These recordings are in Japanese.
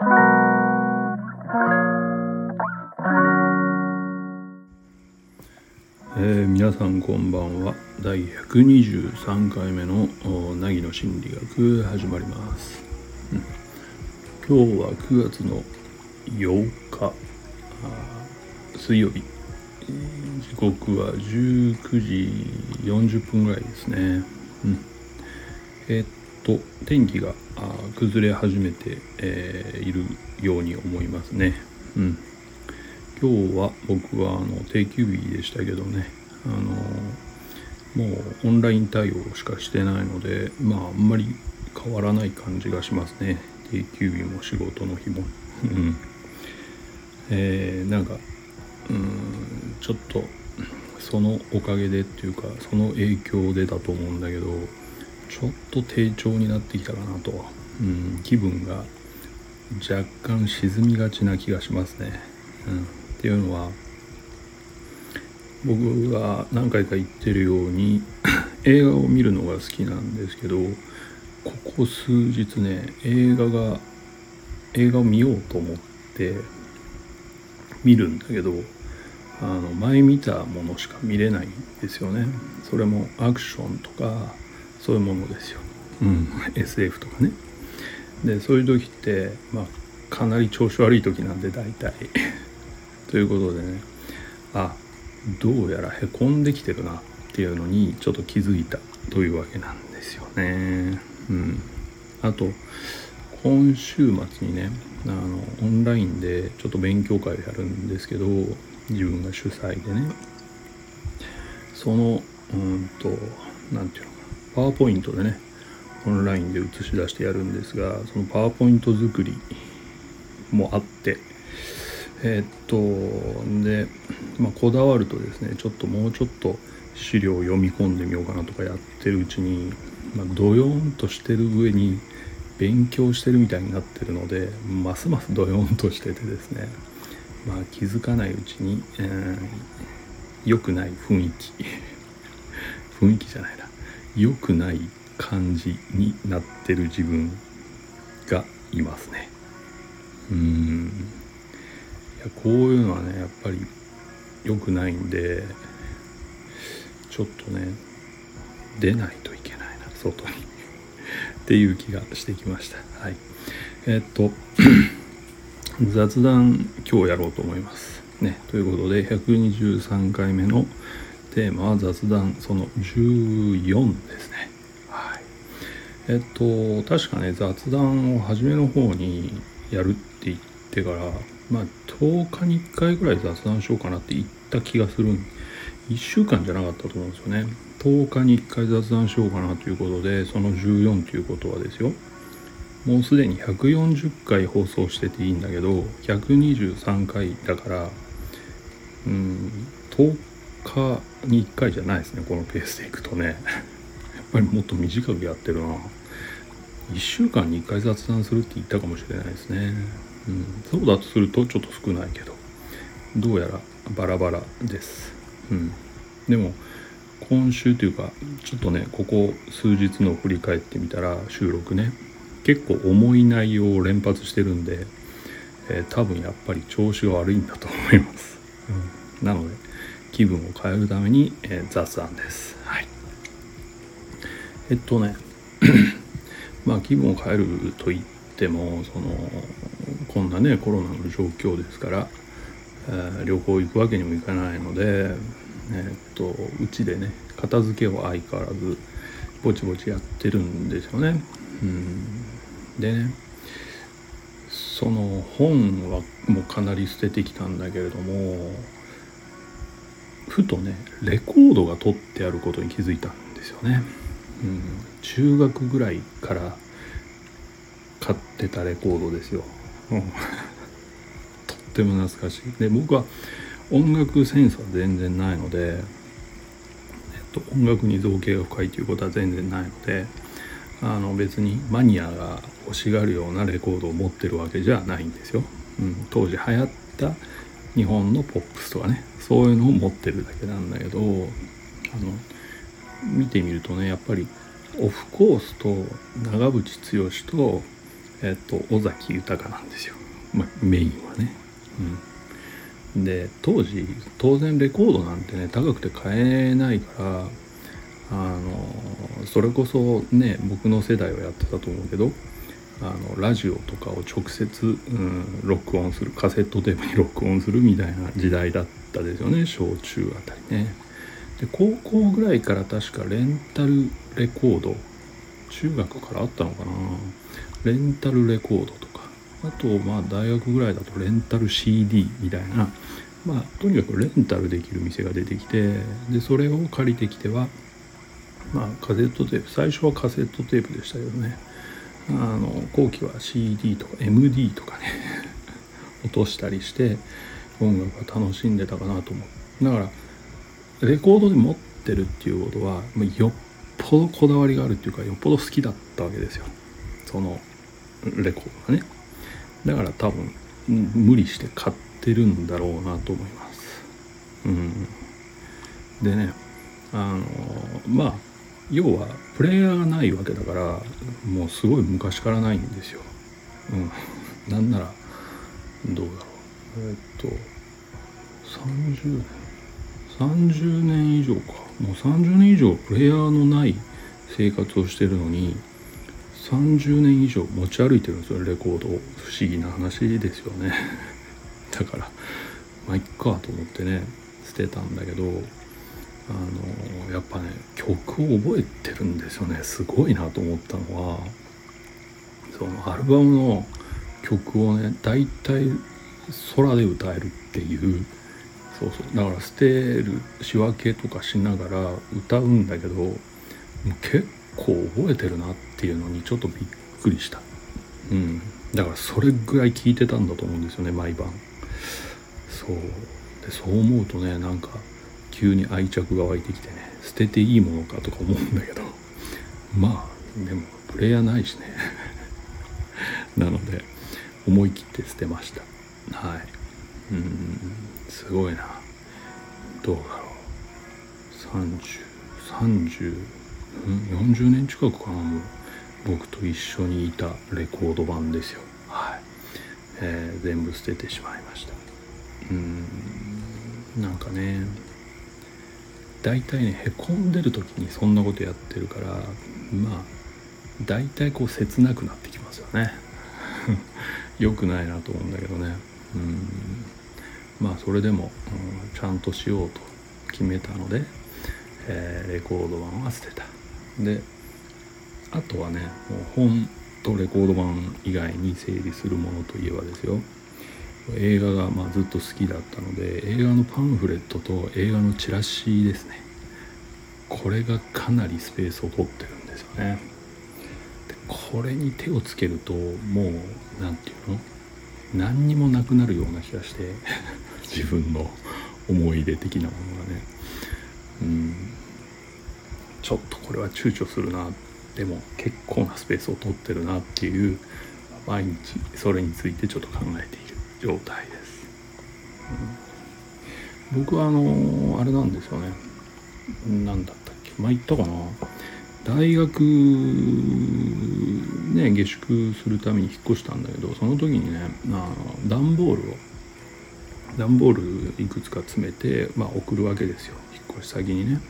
えー、皆さんこんばんは。第123回目の凪の心理学始まります、うん、今日は9月の8日。水曜日。時刻は19時40分ぐらいですね、うん、えー、っと天気が崩れ始めて、えー、いるように思いますね、うん。今日は僕はあの定休日でしたけどね。あのもうオンライン対応しかしてないのでまああんまり変わらない感じがしますね。定休日も仕事の日も。うん。えー、なんかうんちょっとそのおかげでっていうかその影響でだと思うんだけどちょっと低調になってきたかなと、うん、気分が若干沈みがちな気がしますね、うん、っていうのは僕が何回か言ってるように 映画を見るのが好きなんですけどここ数日ね映画が映画を見ようと思って見るんだけどあの前見たものしか見れないんですよね。それもアクションとかそういうものですよ、うん、SF とかね。でそういう時ってまあかなり調子悪い時なんで大体。ということでね。あどうやらへこんできてるなっていうのにちょっと気づいた。というわけなんですよね。うん、あと今週末にねあのオンラインでちょっと勉強会をやるんですけど自分が主催でね。そのうんと何て言うのパワーポイントでねオンラインで映し出してやるんですがそのパワーポイント作りもあってえー、っとで、まあ、こだわるとですねちょっともうちょっと資料を読み込んでみようかなとかやってるうちに、まあ、ドヨーンとしてる上に勉強してるみたいになってるのでますますドヨーンとしててですね、まあ、気づかないうちに、えー、良くない雰囲気。雰囲気じゃないな。良くない感じになってる自分がいますね。うん。いやこういうのはねやっぱり良くないんでちょっとね出ないといけないな外に。っていう気がしてきました。はい。えー、っと 雑談今日やろうと思います。ね。ということで123回目のテーマは雑談その14ですね。はい。えっと確かね雑談を初めの方にやるって言ってからまあ10日に1回ぐらい雑談しようかなって言った気がする1週間じゃなかったと思うんですよね。10日に1回雑談しようかなということでその14ということはですよ。もうすでに140回放送してていいんだけど123回だからうん10日に1回じゃないですねこのペースでいくとね。やっぱりもっと短くやってるな。1週間に1回雑談するって言ったかもしれないですね。うん、そうだとするとちょっと少ないけど。どうやらバラバラです、うん、でも今週というかちょっとねここ数日の振り返ってみたら収録ね結構重い内容を連発してるんで、えー、多分やっぱり調子が悪いんだと思います、うん、なので気分を変えるために、えー、雑談です。はい。えっとね まあ気分を変えると言ってもそのこんなねコロナの状況ですから、えー、旅行行くわけにもいかないのでえ、っとうちでね片付けを相変わらずぼちぼちやってるんですよね。うん、でねその本はもうかなり捨ててきたんだけれどもふとねレコードが取ってあることに気づいたんですよね。うん、中学ぐらいから買ってたレコードですよ。うん、とっても懐かしい。で僕は音楽センスは全然ないので、えっと、音楽に造形が深いということは全然ないのであの別にマニアが欲しがるようなレコードを持ってるわけじゃないんですよ。うん、当時流行った日本のポップスとかねそういうのを持ってるだけなんだけどあの見てみるとねやっぱりオフコースと長渕剛とえっと尾崎豊なんですよ、ま、メインはね。うん、で当時当然レコードなんてね高くて買えないからあのそれこそね僕の世代はやってたと思うけどあのラジオとかを直接、うん、録音するカセットテープに録音するみたいな時代だったですよね。小中あたりね。で高校ぐらいから確かレンタルレコード中学からあったのかな。レンタルレコードとか。あとまあ大学ぐらいだとレンタル CD みたいな。まあとにかくレンタルできる店が出てきてでそれを借りてきてはまあカセットテープ最初はカセットテープでしたけどね。あの後期は CD とか MD とかね 落としたりして音楽は楽しんでたかなと思う。だからレコードで持ってるっていうことはよっぽどこだわりがあるっていうかよっぽど好きだったわけですよ。そのレコードがね。だから多分無理して買ってるんだろうなと思います。うん。でねあのまあ要はプレイヤーがないわけだからもうすごい昔からないんですよ。うん。なんならどうだろう。えっと30年30年以上か。もう30年以上プレイヤーのない生活をしてるのに30年以上持ち歩いてるんですよ。レコード。不思議な話ですよね。だからまあいっかと思ってね捨てたんだけどあのやっぱね曲を覚えてるんですよね。すごいなと思ったのはそのアルバムの曲をね大体空で歌えるっていうそうそう。だから捨てる仕分けとかしながら歌うんだけど結構覚えてるなっていうのにちょっとびっくりした。うん。だからそれぐらい聞いてたんだと思うんですよね毎晩。そう。でそう思うとねなんか急に愛着が湧いてきてね捨てていいものかとか思うんだけど まあでもプレイヤーないしね。なので思い切って捨てました。はい。うんすごいな。どうだろう。3030うん40年近くかなもう。僕と一緒にいたレコード版ですよ。はい、えー、全部捨ててしまいました。うんなんかね大体ねへこんでる時にそんなことやってるからまあ大体こう切なくなってきますよね。良くないなと思うんだけどね。うん。まあそれでも、うん、ちゃんとしようと決めたので、えー、レコード版は捨てた。であとはねもう本とレコード版以外に整理するものといえばですよ。映画がまあずっと好きだったので映画のパンフレットと映画のチラシですね。これがかなりスペースを取ってるんですよね。でこれに手をつけるともう何て言うの？何にもなくなるような気がして 自分の思い出的なものがね。うん。ちょっとこれは躊躇するな。でも結構なスペースを取ってるなっていう毎日それについてちょっと考えている状態です、うん、僕はあのあれなんですよね。何だったっけ。まあ言ったかな。大学ね下宿するために引っ越したんだけどその時にねあの段ボールを段ボールいくつか詰めて、まあ、送るわけですよ。引っ越し先にね。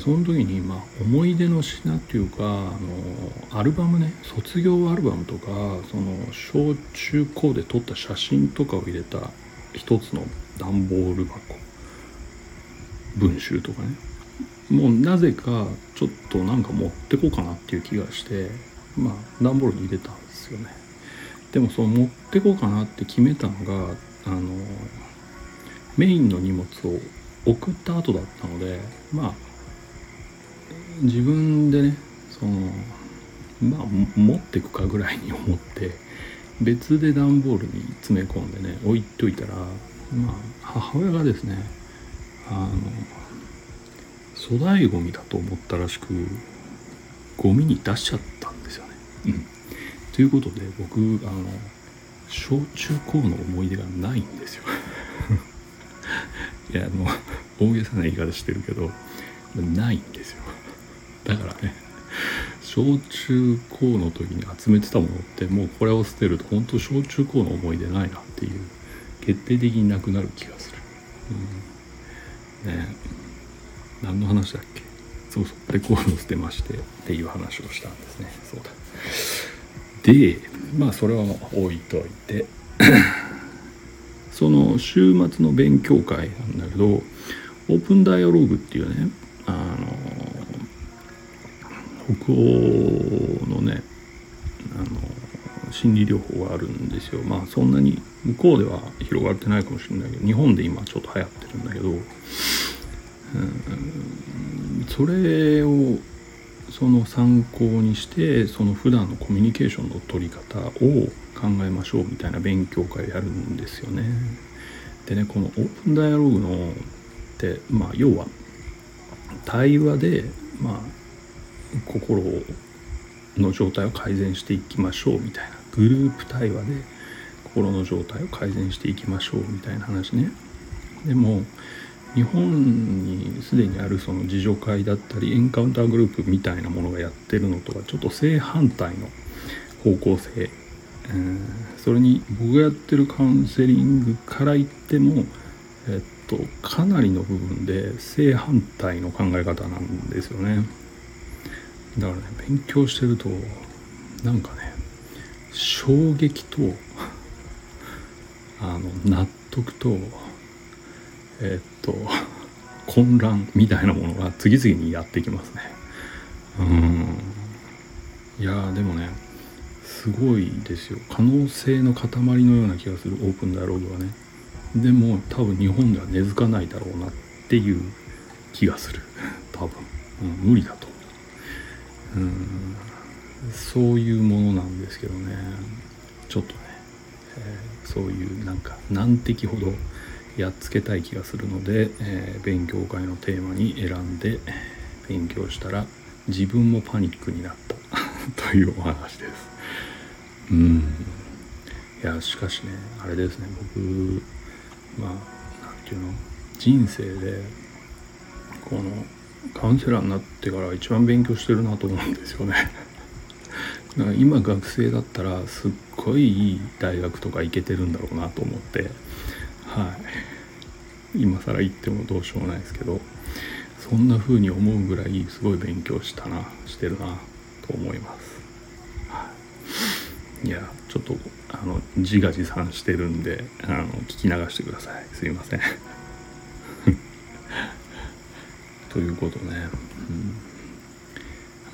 その時に、まあ、思い出の品っていうかあのアルバムね卒業アルバムとかその小中高で撮った写真とかを入れた一つの段ボール箱。文集とかね。もうなぜかちょっとなんか持ってこうかなっていう気がしてまあ段ボールに入れたんですよね。でもその持ってこうかなって決めたのがあのメインの荷物を送った後だったのでまあ自分でねそのまあ持ってくかぐらいに思って別で段ボールに詰め込んでね置いといたらまあ母親がですねあの粗大ごみだと思ったらしくゴミに出しちゃったんですよね。うん、ということで僕あの小中高の思い出がないんですよ。いやあの大げさな言い方してるけどないんですよ。だからね。小中高の時に集めてたものってもうこれを捨てると本当小中高の思い出ないなっていう決定的になくなる気がする、うん、ね。何の話だっけ？そうそう。レコード捨てましてっていう話をしたんですね。そうだ。でまあそれは置いといて。その週末の勉強会なんだけどオープンダイアローグっていうねあの北欧のねあの心理療法があるんですよまあそんなに向こうでは広がってないかもしれないけど日本で今ちょっと流行ってるんだけど、うん、それをその参考にしてその普段のコミュニケーションの取り方を考えましょうみたいな勉強会やるんですよね。でねこのオープンダイアログのってまあ要は対話でまあ心の状態を改善していきましょうみたいな。グループ対話で心の状態を改善していきましょうみたいな話ね。でも日本にすでにあるその自助会だったりエンカウンターグループみたいなものがやってるのとはちょっと正反対の方向性、えー、それに僕がやってるカウンセリングから言ってもえっとかなりの部分で正反対の考え方なんですよね。だからね勉強してるとなんかね衝撃とあの納得とえ、っと混乱みたいなものが次々にやってきますね。うん。いやでもねすごいですよ。可能性の塊のような気がするオープンダイアログはね。でも多分日本では根付かないだろうなっていう気がする。多分、うん、無理だと。そういうものなんですけどね。ちょっとね、えー、そういうなんか難敵ほどやっつけたい気がするので、えー、勉強会のテーマに選んで勉強したら自分もパニックになった。というお話です。うん。いやしかしねあれですね。僕まあ何て言うの？人生でこのカウンセラーになってから一番勉強してるなと思うんですよね。だから今学生だったらすっごいいい大学とか行けてるんだろうなと思って。はい。今更言ってもどうしようもないですけど。そんな風に思うぐらいすごい勉強したなしてるなと思います、はい、いやちょっとあの自画自賛してるんであの聞き流してください。すいません。ということね、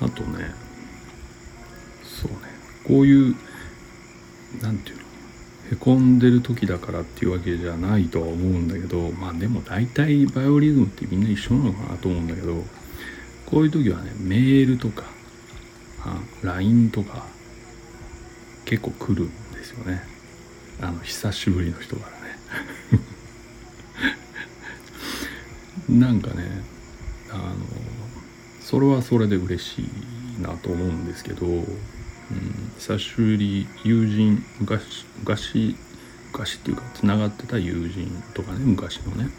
うん、あとねそうね。こういう何て言うの？へこんでる時だからっていうわけじゃないとは思うんだけどまあでも大体バイオリズムってみんな一緒なのかなと思うんだけどこういう時はねメールとかあ LINE とか結構来るんですよね。あの久しぶりの人からね。なんかねあのそれはそれで嬉しいなと思うんですけどうん、久しぶり友人昔昔昔っていうかつながってた友人とかね昔のね。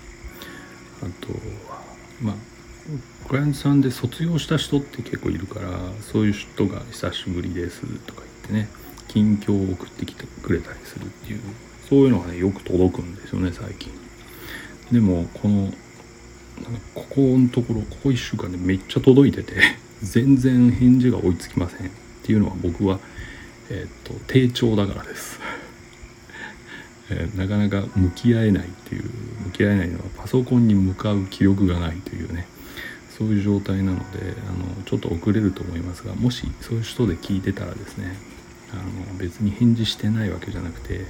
あとまあクライアントさんで卒業した人って結構いるからそういう人が「久しぶりです」とか言ってね近況を送ってきてくれたりするっていうそういうのがねよく届くんですよね最近。でもこのここのところここ1週間でめっちゃ届いてて全然返事が追いつきません。っていうのは僕は、えーと、低調だからです、え、なかなか向き合えないっていう向き合えないのはパソコンに向かう気力がないというねそういう状態なのであのちょっと遅れると思いますがもしそういう人で聞いてたらですねあの別に返事してないわけじゃなくて、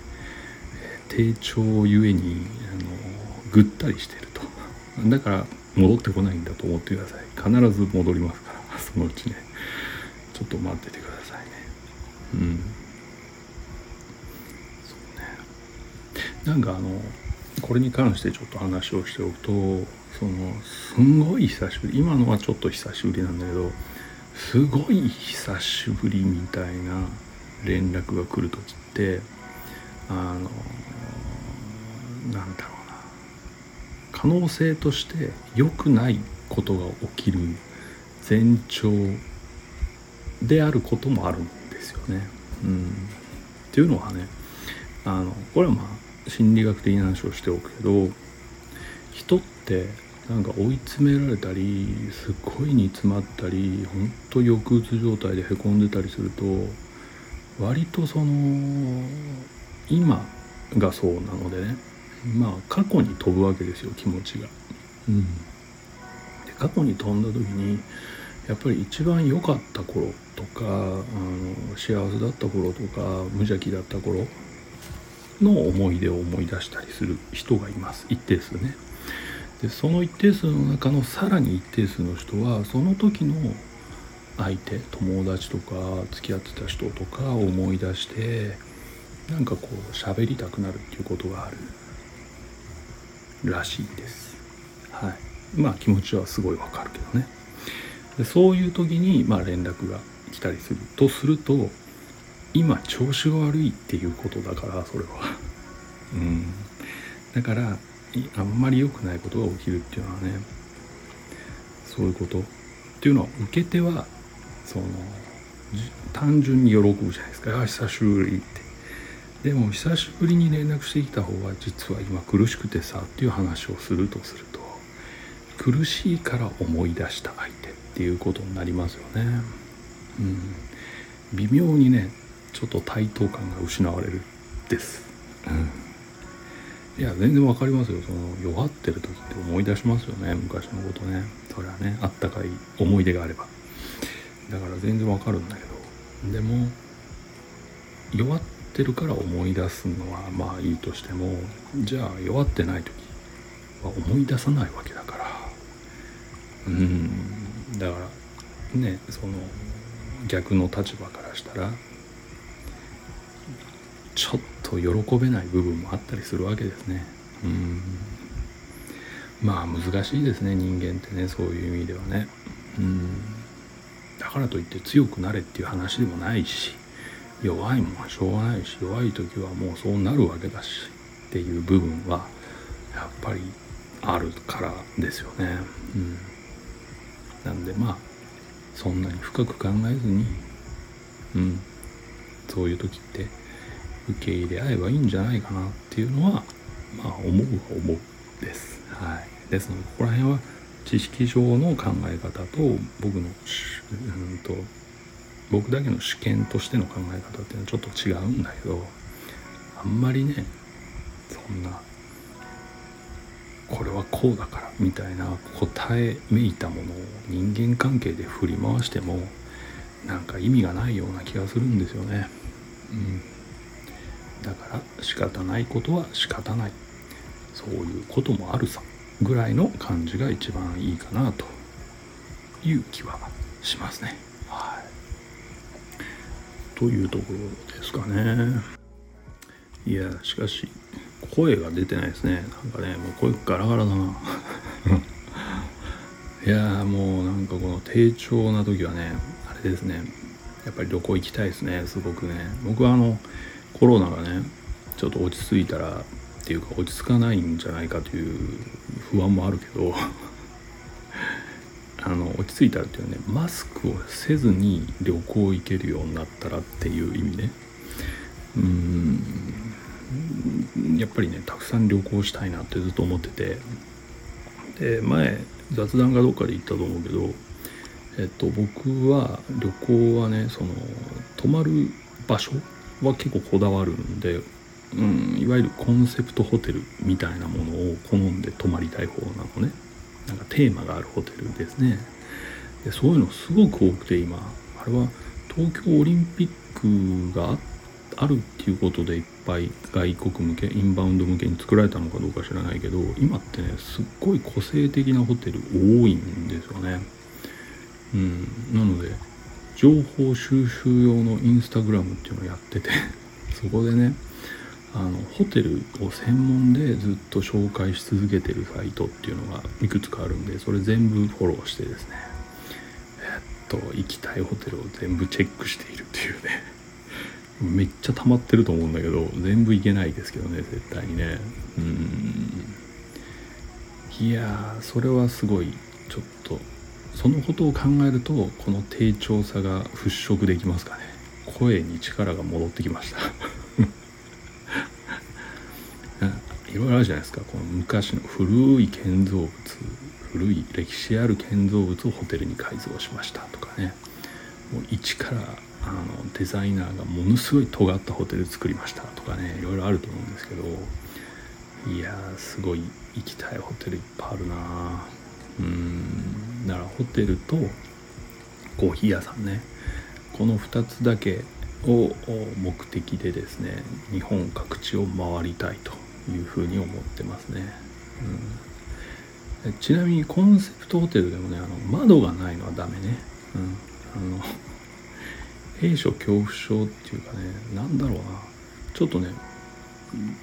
低調ゆえにあのぐったりしてる。だから戻ってこないんだと思ってください。必ず戻りますから そのうちね。ちょっと待っててくださいね。うん。そうね。なんかあのこれに関してちょっと話をしておくとそのすんごい久しぶり今のはちょっと久しぶりなんだけどすごい久しぶりみたいな連絡が来る時ってあのなんだろ可能性として良くないことが起きる前兆であることもあるんですよね。うん、っていうのはねあのこれはまあ心理学的な話をしておくけど人ってなんか追い詰められたりすっごい煮詰まったりほんと抑うつ状態でへこんでたりすると割とその今がそうなのでねまあ過去に飛ぶわけですよ気持ちが。うん、で過去に飛んだ時にやっぱり一番良かった頃とかあの幸せだった頃とか無邪気だった頃の思い出を思い出したりする人がいます一定数ね。でその一定数の中のさらに一定数の人はその時の相手友達とか付き合ってた人とかを思い出してなんかこう喋りたくなるっていうことがあるらしいです。はい、まあ気持ちはすごいわかるけどね。でそういう時にまあ連絡が来たりするとすると今調子が悪いっていうことだからそれは。うん、だからあんまり良くないことが起きるっていうのはねそういうことっていうのは受け手はその単純に喜ぶじゃないですか「あ久しぶり」ってでも久しぶりに連絡してきた方が実は今苦しくてさっていう話をするとすると苦しいから思い出した相手っていうことになりますよね。うん。微妙にねちょっと対等感が失われるです。うん。いや全然わかりますよ。その弱ってる時って思い出しますよね。昔のことね。それはねあったかい思い出があれば。だから全然わかるんだけど。でも弱っててるから思い出すのはまあいいとしてもじゃあ弱ってない時は思い出さないわけだから。うん。だからねその逆の立場からしたらちょっと喜べない部分もあったりするわけですね。うん。まあ難しいですね人間ってねそういう意味ではね。うん。だからといって強くなれっていう話でもないし。弱いもんはしょうがないし弱い時はもうそうなるわけだしっていう部分はやっぱりあるからですよね。うん。なんでまあそんなに深く考えずにうん。そういう時って受け入れ合えばいいんじゃないかなっていうのはまあ思うは思うです。はい、ですのでここら辺は知識上の考え方と僕のうんと僕だけの主見としての考え方っていうのはちょっと違うんだけどあんまりねそんなこれはこうだからみたいな答えめいたものを人間関係で振り回してもなんか意味がないような気がするんですよね。うんだから仕方ないことは仕方ないそういうこともあるさぐらいの感じが一番いいかなという気はしますね。はい、というところですかね。いやしかし声が出てないですね。なんかねもう声ガラガラだな。いやもうなんかこの低調な時はねあれですね。やっぱり旅行行きたいですね。すごくね。僕はあのコロナがねちょっと落ち着いたらっていうか落ち着かないんじゃないかという不安もあるけどあの落ち着いたらっていうねマスクをせずに旅行行けるようになったらっていう意味ね。うん。やっぱりねたくさん旅行したいなってずっと思ってて。で前雑談がどっかで言ったと思うけどえっと僕は旅行はねその泊まる場所は結構こだわるんで、うん、いわゆるコンセプトホテルみたいなものを好んで泊まりたい方なのね。なんかテーマがあるホテルですね。でそういうのすごく多くて今。あれは東京オリンピックがあるっていうことでいっぱい外国向けインバウンド向けに作られたのかどうか知らないけど今ってねすっごい個性的なホテル多いんですよね。うん。なので情報収集用のインスタグラムっていうのをやってて そこでねあのホテルを専門でずっと紹介し続けてるサイトっていうのがいくつかあるんでそれ全部フォローしてですね。えっと行きたいホテルを全部チェックしているっていうね。めっちゃ溜まってると思うんだけど全部行けないですけどね絶対にね。うん。いやそれはすごいちょっとそのことを考えるとこの低調さが払拭できますかね。声に力が戻ってきました。いろいろあるじゃないですか。この昔の古い建造物古い歴史ある建造物をホテルに改造しましたとかね。もう一からあのデザイナーがものすごい尖ったホテル作りましたとかね。いろいろあると思うんですけど。いやすごい行きたいホテルいっぱいあるなうん。だからホテルとコーヒー屋さんね。この2つだけを目的でですね日本各地を回りたいと。いうふうに思ってますね、うん、ちなみにコンセプトホテルでもねあの窓がないのはダメね、うん、あの 閉所恐怖症っていうかね何だろうな。ちょっとね、うん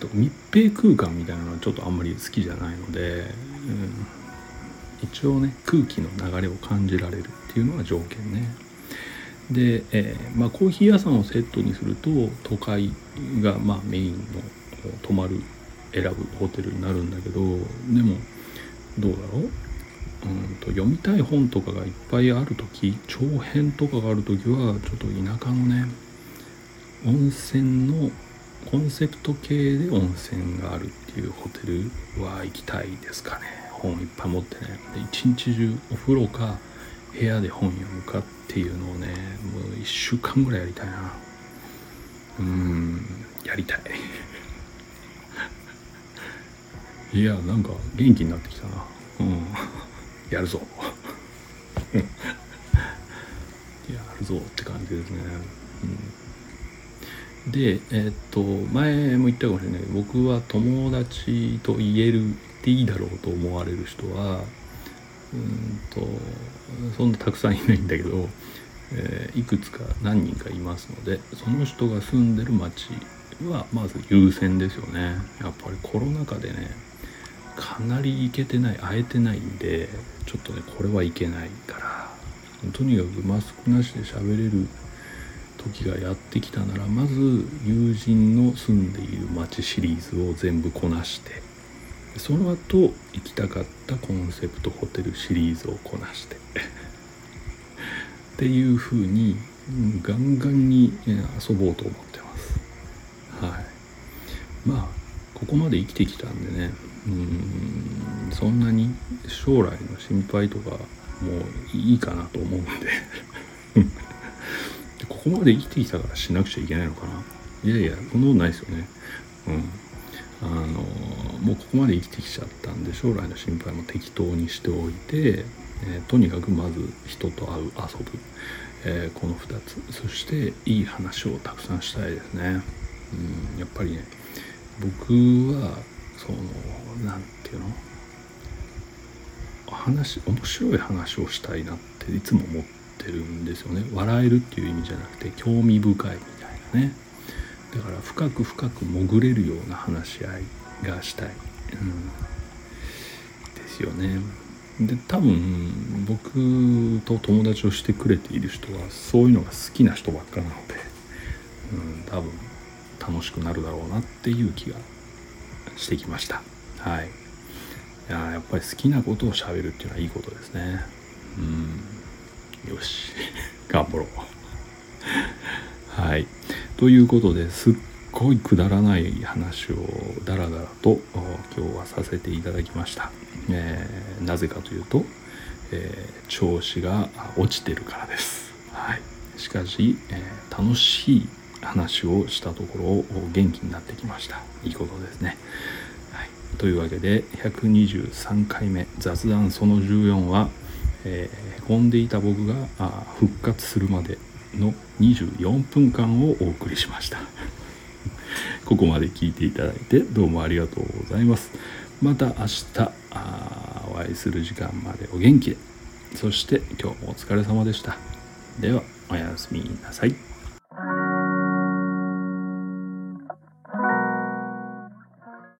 と、密閉空間みたいなのはちょっとあんまり好きじゃないので、うん、一応ね空気の流れを感じられるっていうのが条件ね。で、えー、まあ、コーヒー屋さんをセットにすると都会がまメインの泊まる選ぶホテルになるんだけどでもどうだろう？うんと読みたい本とかがいっぱいある時長編とかがある時はちょっと田舎のね温泉のコンセプト系で温泉があるっていうホテルは行きたいですかね。本いっぱい持ってね。で一日中お風呂か部屋で本読むかっていうのをねもう1週間ぐらいやりたいな。うんやりたい。いやなんか元気になってきたな。うん。やるぞ。やるぞって感じですね、うん、でえー、っと前も言ったかもしれない僕は友達と言えるっていいだろうと思われる人はうんとそんなたくさんいないんだけど、えー、いくつか何人かいますのでその人が住んでる町はまず優先ですよね。やっぱりコロナ禍でねかなりいけてない会えてないんでちょっとねこれはいけないからとにかくマスクなしで喋れる時がやってきたならまず友人の住んでいる街シリーズを全部こなしてその後行きたかったコンセプトホテルシリーズをこなしてっていう風にガンガンに遊ぼうと思ってます。はい。まあここまで生きてきたんでねうんそんなに将来の心配とかもういいかなと思うんで。ここまで生きてきたからしなくちゃいけないのかな。いやいやそんなことないですよね。うん。あのもうここまで生きてきちゃったんで将来の心配も適当にしておいて、えー、とにかくまず人と会う遊ぶ、えー、この2つ。そしていい話をたくさんしたいですね。うん。やっぱりね僕はその何て言うの？話面白い話をしたいなっていつも思ってるんですよね。笑えるっていう意味じゃなくて興味深いみたいなね。だから深く深く潜れるような話し合いがしたい、うん、ですよね。で多分僕と友達をしてくれている人はそういうのが好きな人ばっかなので、うん、多分楽しくなるだろうなっていう気がしてきました。はい。いややっぱり好きなことをしゃべるっていうのはいいことですね。うん。よし。頑張ろう。はい。ということですっごいくだらない話をダラダラと今日はさせていただきました、えー、なぜかというと、えー、調子が落ちてるからです、はい、しかし、えー、楽しい話をしたところ元気になってきました。いいことですね。はい。というわけで123回目雑談その14は、えー、へこんでいた僕が復活するまでの24分間をお送りしました。ここまで聞いていただいてどうもありがとうございます。また明日お会いする時間までお元気で。そして今日もお疲れ様でした。ではおやすみなさい。